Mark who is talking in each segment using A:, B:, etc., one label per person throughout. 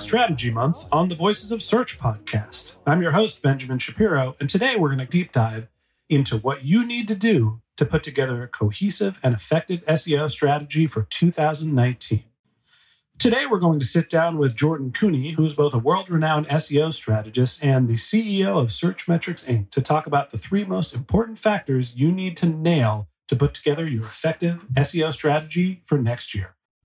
A: Strategy Month on the Voices of Search podcast. I'm your host, Benjamin Shapiro, and today we're going to deep dive into what you need to do to put together a cohesive and effective SEO strategy for 2019. Today, we're going to sit down with Jordan Koene, who is both a world renowned SEO strategist and the CEO of Searchmetrics Inc., to talk about the three most important factors you need to nail to put together your effective SEO strategy for next year.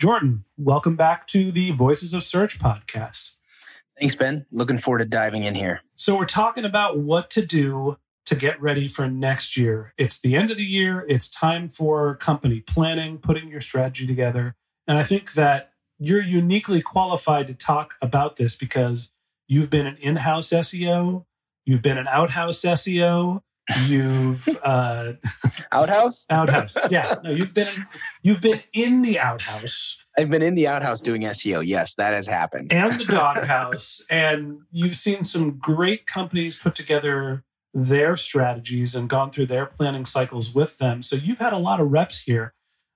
A: Jordan, welcome back to the Voices of Search podcast.
B: Thanks, Ben. Looking forward to diving in here.
A: So we're talking about what to do to get ready for next year. It's the end of the year. It's time for company planning, putting your strategy together. And I think that you're uniquely qualified to talk about this because you've been an in-house SEO, you've been an outhouse SEO, you've uh,
B: Outhouse?
A: outhouse. Yeah, no, you've been you've been in the outhouse
B: I've been in the outhouse doing SEO. Yes, that has happened.
A: and the doghouse, and you've seen some great companies put together their strategies and gone through their planning cycles with them. So you've had a lot of reps here.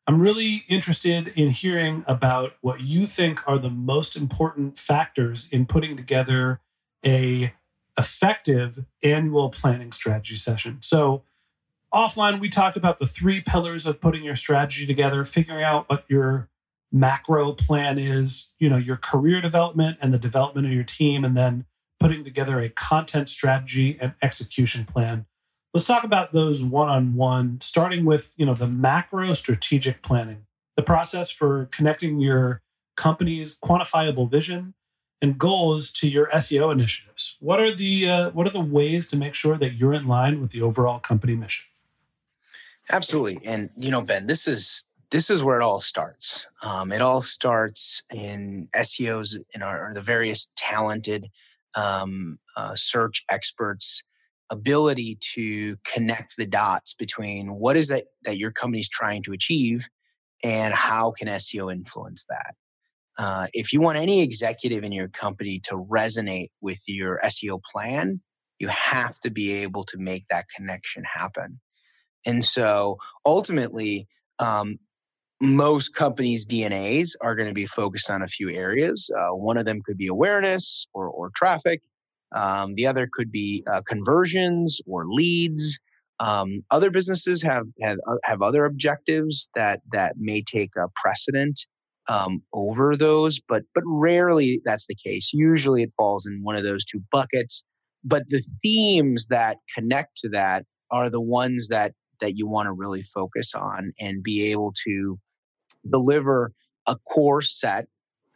A: I'm really interested in hearing about what you think are the most important factors in putting together a effective annual planning strategy session. So offline we talked about the three pillars of putting your strategy together, figuring out what your macro plan is, you know, your career development and the development of your team and then putting together a content strategy and execution plan. Let's talk about those one-on-one starting with, you know, the macro strategic planning. The process for connecting your company's quantifiable vision and goals to your SEO initiatives. What are the uh, what are the ways to make sure that you're in line with the overall company mission?
B: Absolutely. And you know, Ben, this is this is where it all starts. Um, it all starts in SEOs in our the various talented um, uh, search experts' ability to connect the dots between what is that that your company's trying to achieve and how can SEO influence that. Uh, if you want any executive in your company to resonate with your SEO plan, you have to be able to make that connection happen. And so ultimately, um, most companies' DNAs are going to be focused on a few areas. Uh, one of them could be awareness or, or traffic. Um, the other could be uh, conversions or leads. Um, other businesses have, have uh, have other objectives that that may take a precedent um, over those, but but rarely that's the case. Usually, it falls in one of those two buckets. but the themes that connect to that are the ones that that you want to really focus on and be able to deliver a core set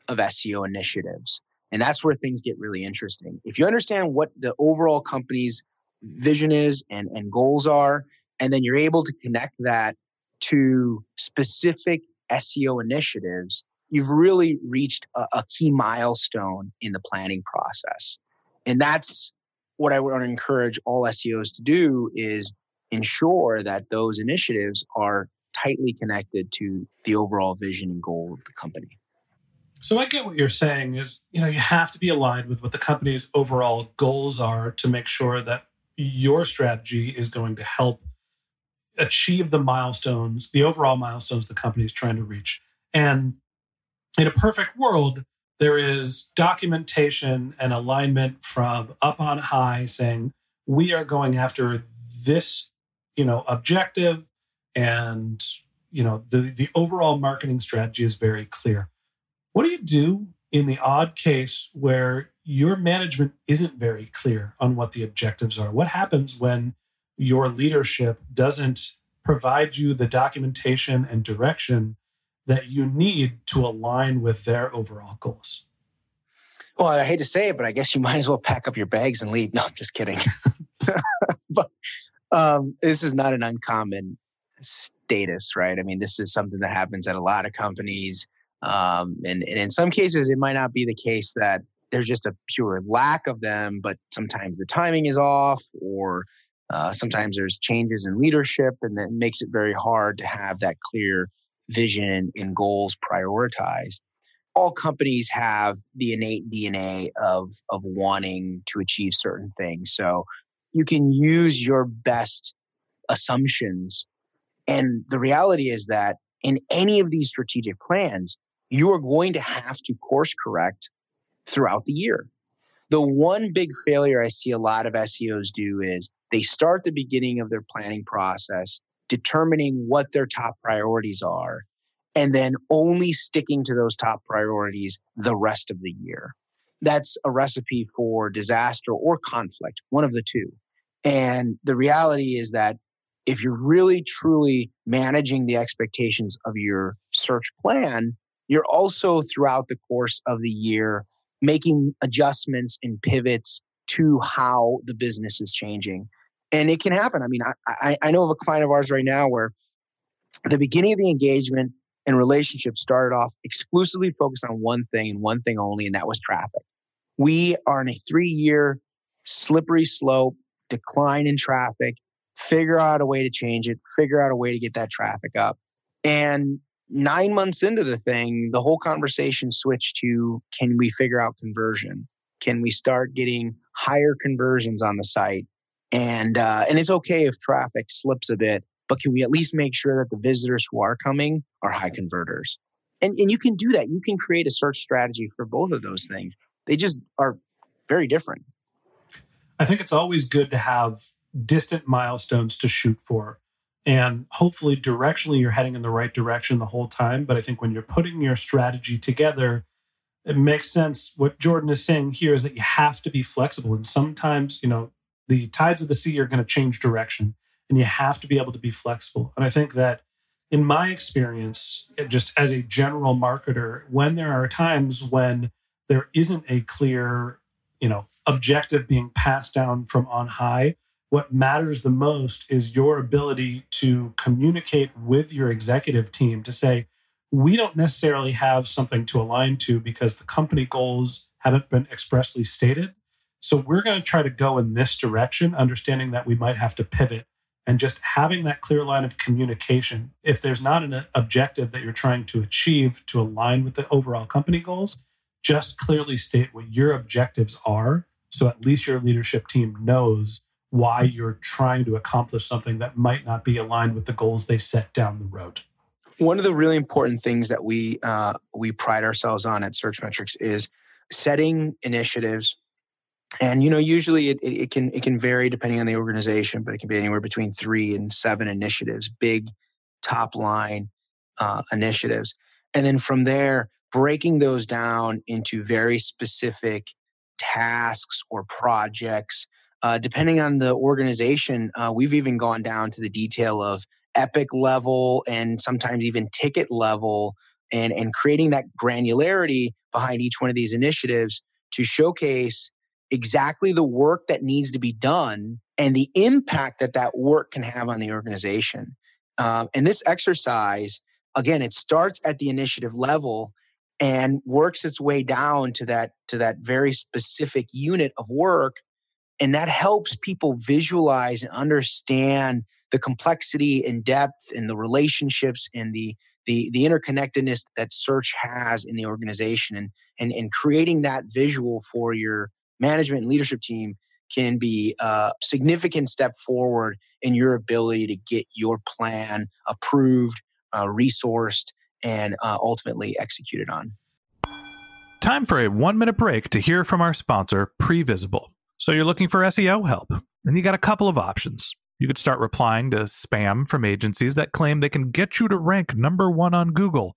B: of SEO initiatives. And that's where things get really interesting. If you understand what the overall company's vision is and, and goals are, and then you're able to connect that to specific SEO initiatives, you've really reached a, a key milestone in the planning process. And that's what I would encourage all SEOs to do is ensure that those initiatives are tightly connected to the overall vision and goal of the company.
A: So I get what you're saying is, you know, you have to be aligned with what the company's overall goals are to make sure that your strategy is going to help achieve the milestones, the overall milestones the company is trying to reach. And in a perfect world, there is documentation and alignment from up on high saying we are going after this, you know, objective and you know the the overall marketing strategy is very clear. What do you do in the odd case where your management isn't very clear on what the objectives are? What happens when your leadership doesn't provide you the documentation and direction that you need to align with their overall goals?
B: Well, I hate to say it, but I guess you might as well pack up your bags and leave. No, I'm just kidding. but um, this is not an uncommon status, right? I mean, this is something that happens at a lot of companies. Um, and, and in some cases, it might not be the case that there's just a pure lack of them, but sometimes the timing is off, or uh, sometimes there's changes in leadership, and that makes it very hard to have that clear vision and goals prioritized. All companies have the innate DNA of of wanting to achieve certain things, so you can use your best assumptions. And the reality is that in any of these strategic plans, you are going to have to course correct throughout the year. The one big failure I see a lot of SEOs do is they start the beginning of their planning process determining what their top priorities are and then only sticking to those top priorities the rest of the year. That's a recipe for disaster or conflict, one of the two. And the reality is that if you're really truly managing the expectations of your search plan, you're also throughout the course of the year making adjustments and pivots to how the business is changing. And it can happen. I mean, I, I, know of a client of ours right now where the beginning of the engagement and relationship started off exclusively focused on one thing and one thing only, and that was traffic. We are in a three year slippery slope decline in traffic, figure out a way to change it, figure out a way to get that traffic up. And nine months into the thing, the whole conversation switched to can we figure out conversion? Can we start getting higher conversions on the site? And uh, and it's okay if traffic slips a bit, but can we at least make sure that the visitors who are coming are high converters? And and you can do that. You can create a search strategy for both of those things. They just are very different.
A: I think it's always good to have distant milestones to shoot for and hopefully directionally you're heading in the right direction the whole time but i think when you're putting your strategy together it makes sense what jordan is saying here is that you have to be flexible and sometimes you know the tides of the sea are going to change direction and you have to be able to be flexible and i think that in my experience just as a general marketer when there are times when there isn't a clear you know objective being passed down from on high what matters the most is your ability to communicate with your executive team to say, we don't necessarily have something to align to because the company goals haven't been expressly stated. So we're going to try to go in this direction, understanding that we might have to pivot and just having that clear line of communication. If there's not an objective that you're trying to achieve to align with the overall company goals, just clearly state what your objectives are. So at least your leadership team knows why you're trying to accomplish something that might not be aligned with the goals they set down the road.
B: One of the really important things that we uh, we pride ourselves on at Searchmetrics is setting initiatives, and you know usually it, it, can it can vary depending on the organization, but it can be anywhere between three and seven initiatives, big top line uh, initiatives, and then from there breaking those down into very specific tasks or projects Uh, depending on the organization, uh, we've even gone down to the detail of epic level and sometimes even ticket level and, and creating that granularity behind each one of these initiatives to showcase exactly the work that needs to be done and the impact that that work can have on the organization. Um, and this exercise, again, it starts at the initiative level and works its way down to that to that very specific unit of work and that helps people visualize and understand the complexity and depth and the relationships and the the, the interconnectedness that search has in the organization and, and and creating that visual for your management and leadership team can be a significant step forward in your ability to get your plan approved, uh, resourced, and uh, ultimately executed on.
C: Time for a one minute break to hear from our sponsor, Previsible. So you're looking for SEO help, and you got a couple of options. You could start replying to spam from agencies that claim they can get you to rank number one on Google.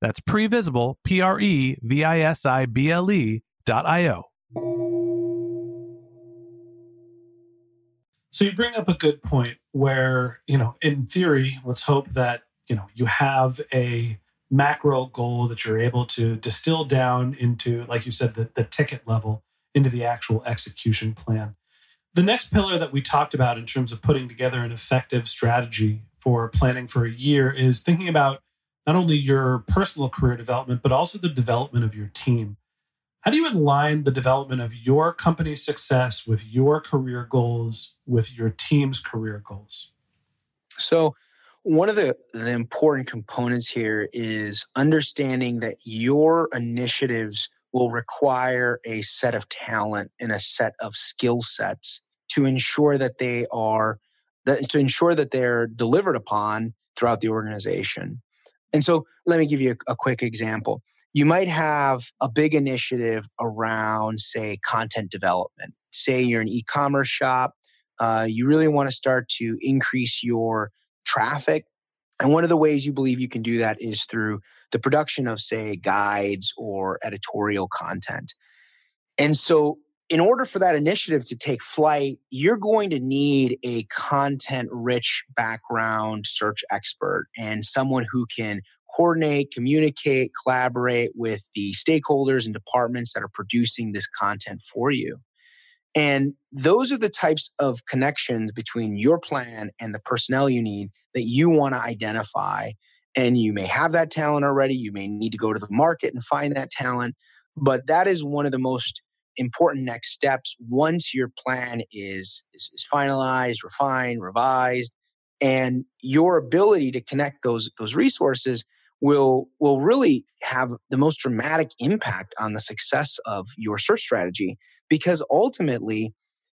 C: That's previsible, P R E V I S I B L E dot I O. So you bring up a good point where, you know, in theory, let's hope that, you know, you have a macro goal that you're able to distill down into, like you said, the, the ticket level into the actual execution plan. The next pillar that we talked about in terms of putting together an effective strategy for planning for a year is thinking about not only your personal career development, but also the development of your team. How do you align the development of your company's success with your career goals, with your team's career goals?
B: So, one of the, the important components here is understanding that your initiatives will require a set of talent and a set of skill sets to ensure that they are that to ensure that they're delivered upon throughout the organization. And so let me give you a, a quick example. You might have a big initiative around, say, content development. Say you're an e commerce shop, uh, you really want to start to increase your traffic. And one of the ways you believe you can do that is through the production of, say, guides or editorial content. And so, in order for that initiative to take flight, you're going to need a content rich background search expert and someone who can coordinate, communicate, collaborate with the stakeholders and departments that are producing this content for you. And those are the types of connections between your plan and the personnel you need that you want to identify. And you may have that talent already. You may need to go to the market and find that talent. But that is one of the most important next steps once your plan is, is, is finalized, refined, revised, and your ability to connect those, those resources will will really have the most dramatic impact on the success of your search strategy because ultimately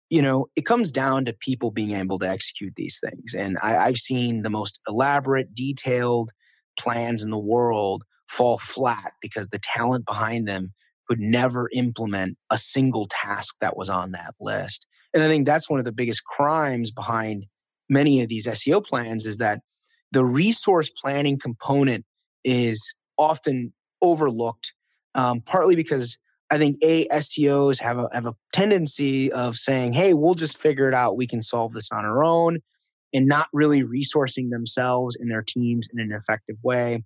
B: you know it comes down to people being able to execute these things. And I, i've seen the most elaborate detailed plans in the world fall flat because the talent behind them could never implement a single task that was on that list and i think that's one of the biggest crimes behind many of these seo plans is that the resource planning component is often overlooked, um, partly because I think a SEOs have a have a tendency of saying, "Hey, we'll just figure it out. We can solve this on our own," and not really resourcing themselves and their teams in an effective way.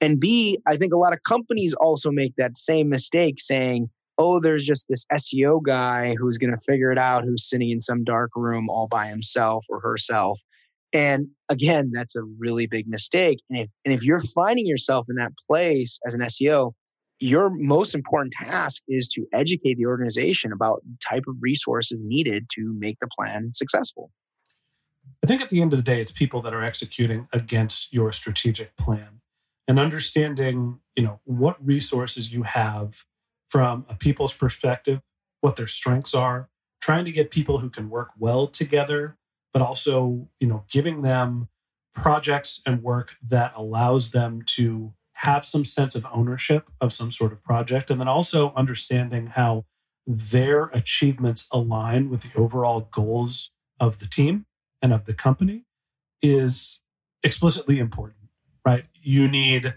B: And B, I think a lot of companies also make that same mistake saying, oh, there's just this SEO guy who's going to figure it out, who's sitting in some dark room all by himself or herself. And again, that's a really big mistake. And if, and if you're finding yourself in that place as an SEO, your most important task is to educate the organization about the type of resources needed to make the plan successful.
A: I think at the end of the day, it's people that are executing against your strategic plan and understanding, you know, what resources you have from a people's perspective, what their strengths are, trying to get people who can work well together, but also, you know, giving them projects and work that allows them to have some sense of ownership of some sort of project and then also understanding how their achievements align with the overall goals of the team and of the company is explicitly important right? You need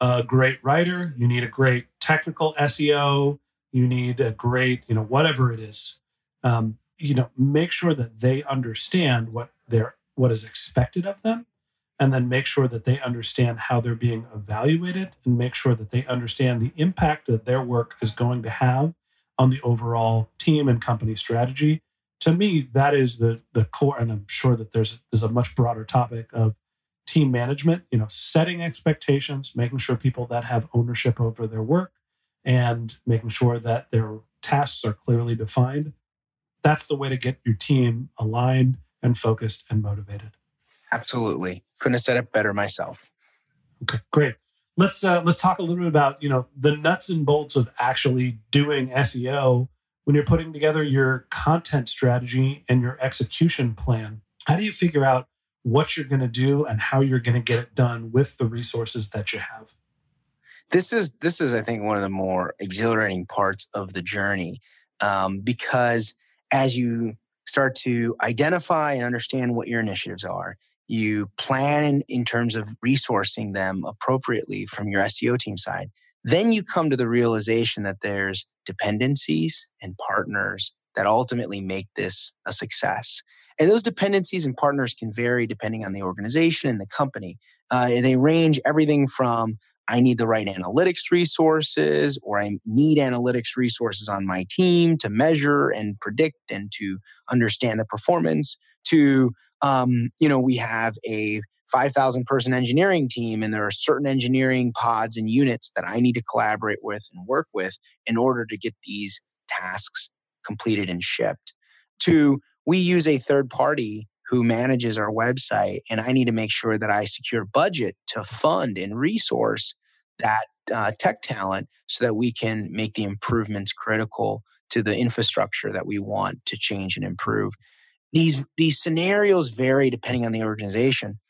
A: a great writer, you need a great technical SEO, you need a great, you know, whatever it is. Um, you know, make sure that they understand what they're what is expected of them, and then make sure that they understand how they're being evaluated, and make sure that they understand the impact that their work is going to have on the overall team and company strategy. To me, that is the the core, and I'm sure that there's there's a much broader topic of team management, you know, setting expectations, making sure people that have ownership over their work and making sure that their tasks are clearly defined. That's the way to get your team aligned and focused and motivated.
B: Absolutely. Couldn't have said it better myself.
A: Okay, great. Let's uh, let's talk a little bit about you know the nuts and bolts of actually doing SEO when you're putting together your content strategy and your execution plan. How do you figure out what you're going to do and how you're going to get it done with the resources that you have.
B: This is this is i think one of the more exhilarating parts of the journey um, because as you start to identify and understand what your initiatives are you plan in, in terms of resourcing them appropriately from your seo team side then you come to the realization that there's dependencies and partners that ultimately make this a success and those dependencies and partners can vary depending on the organization and the company. Uh, they range everything from I need the right analytics resources, or I need analytics resources on my team to measure and predict and to understand the performance, to, um, you know, we have a 5,000 person engineering team, and there are certain engineering pods and units that I need to collaborate with and work with in order to get these tasks completed and shipped. To we use a third party who manages our website, and I need to make sure that I secure budget to fund and resource that uh, tech talent so that we can make the improvements critical to the infrastructure that we want to change and improve. These these scenarios vary depending on the organization,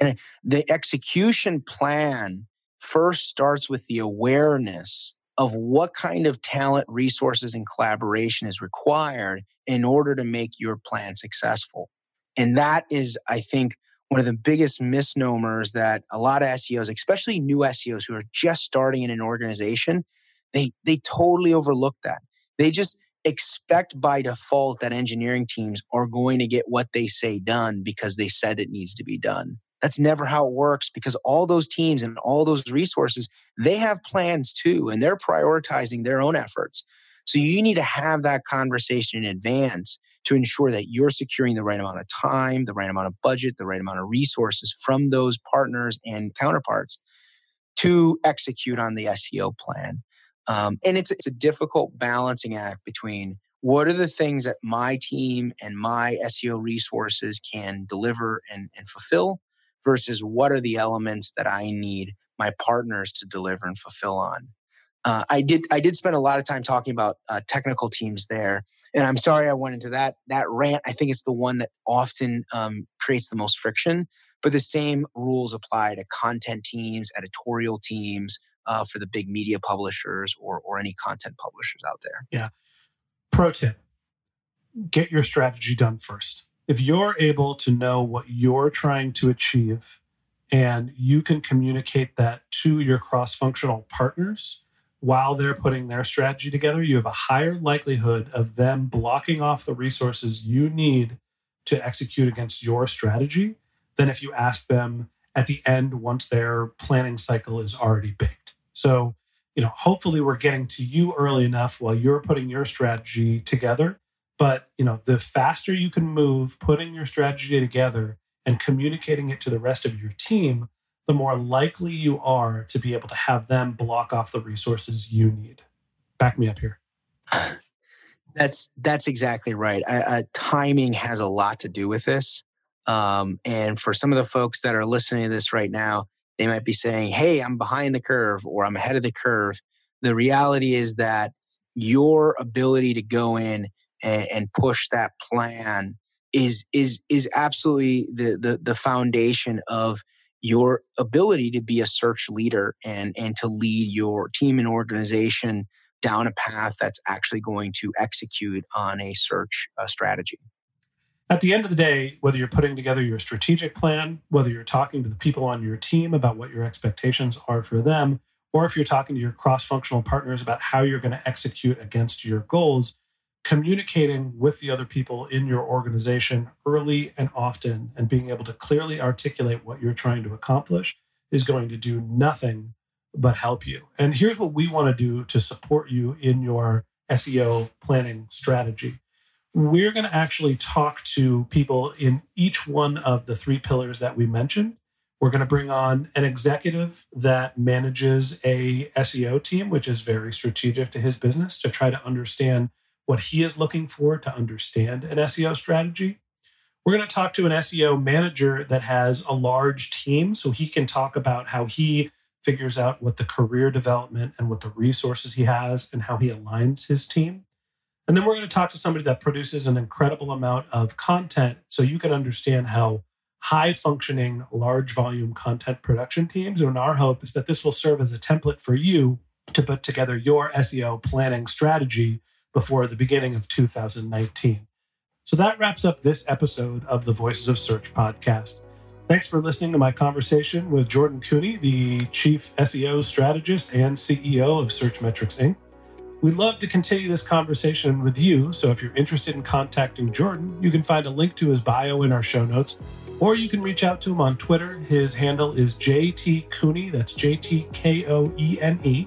B: and the execution plan first starts with the awareness of what kind of talent, resources, and collaboration is required in order to make your plan successful. And that is, I think, one of the biggest misnomers that a lot of SEOs, especially new SEOs who are just starting in an organization, they they totally overlook that. They just expect by default that engineering teams are going to get what they say done because they said it needs to be done. That's never how it works because all those teams and all those resources, they have plans too, and they're prioritizing their own efforts. So you need to have that conversation in advance to ensure that you're securing the right amount of time, the right amount of budget, the right amount of resources from those partners and counterparts to execute on the SEO plan. Um, and it's, it's a difficult balancing act between what are the things that my team and my SEO resources can deliver and, and fulfill versus what are the elements that I need my partners to deliver and fulfill on. Uh, I did I did spend a lot of time talking about uh, technical teams there, and I'm sorry I went into that that rant. I think it's the one that often um, creates the most friction. But the same rules apply to content teams, editorial teams, uh, for the big media publishers or or any content publishers out there.
A: Yeah. Pro tip: Get your strategy done first. If you're able to know what you're trying to achieve, and you can communicate that to your cross-functional partners while they're putting their strategy together, you have a higher likelihood of them blocking off the resources you need to execute against your strategy than if you ask them at the end once their planning cycle is already baked. So, you know, hopefully we're getting to you early enough while you're putting your strategy together. But, you know, the faster you can move putting your strategy together and communicating it to the rest of your team, the more likely you are to be able to have them block off the resources you need. Back me up here.
B: That's that's exactly right. I, I, timing has a lot to do with this. Um, and for some of the folks that are listening to this right now, they might be saying, "Hey, I'm behind the curve," or "I'm ahead of the curve." The reality is that your ability to go in and, and push that plan is is is absolutely the, the the foundation of your ability to be a search leader and and to lead your team and organization down a path that's actually going to execute on a search uh, strategy.
A: At the end of the day, whether you're putting together your strategic plan, whether you're talking to the people on your team about what your expectations are for them, or if you're talking to your cross functional partners about how you're going to execute against your goals, communicating with the other people in your organization early and often and being able to clearly articulate what you're trying to accomplish is going to do nothing but help you. And here's what we want to do to support you in your SEO planning strategy. We're going to actually talk to people in each one of the three pillars that we mentioned. We're going to bring on an executive that manages a SEO team, which is very strategic to his business to try to understand what he is looking for to understand an SEO strategy. We're going to talk to an SEO manager that has a large team so he can talk about how he figures out what the career development and what the resources he has and how he aligns his team. And then we're going to talk to somebody that produces an incredible amount of content so you can understand how high functioning, large volume content production teams. And our hope is that this will serve as a template for you to put together your SEO planning strategy before the beginning of 2019. So that wraps up this episode of the Voices of Search podcast. Thanks for listening to my conversation with Jordan Koene, the Chief SEO Strategist and CEO of Searchmetrics Inc. We'd love to continue this conversation with you, so if you're interested in contacting Jordan, you can find a link to his bio in our show notes, or you can reach out to him on Twitter. His handle is JT Koene, that's J T K O E N E.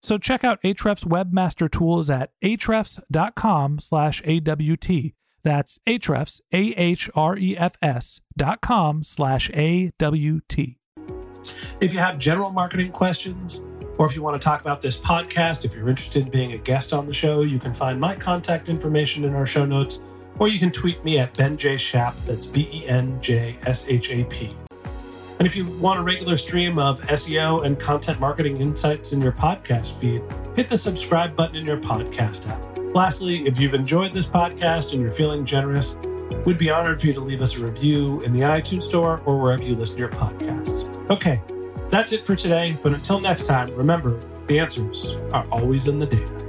C: So check out Ahrefs Webmaster Tools at ahrefs.com slash AWT. That's Ahrefs, A-H-R-E-F-S dot com slash A-W-T.
A: If you have general marketing questions, or if you want to talk about this podcast, if you're interested in being a guest on the show, you can find my contact information in our show notes, or you can tweet me at Ben J. Shap, that's B-E-N-J-S-H-A-P. And if you want a regular stream of SEO and content marketing insights in your podcast feed, hit the subscribe button in your podcast app. Lastly, if you've enjoyed this podcast and you're feeling generous, we'd be honored for you to leave us a review in the iTunes store or wherever you listen to your podcasts. Okay, that's it for today. But until next time, remember the answers are always in the data.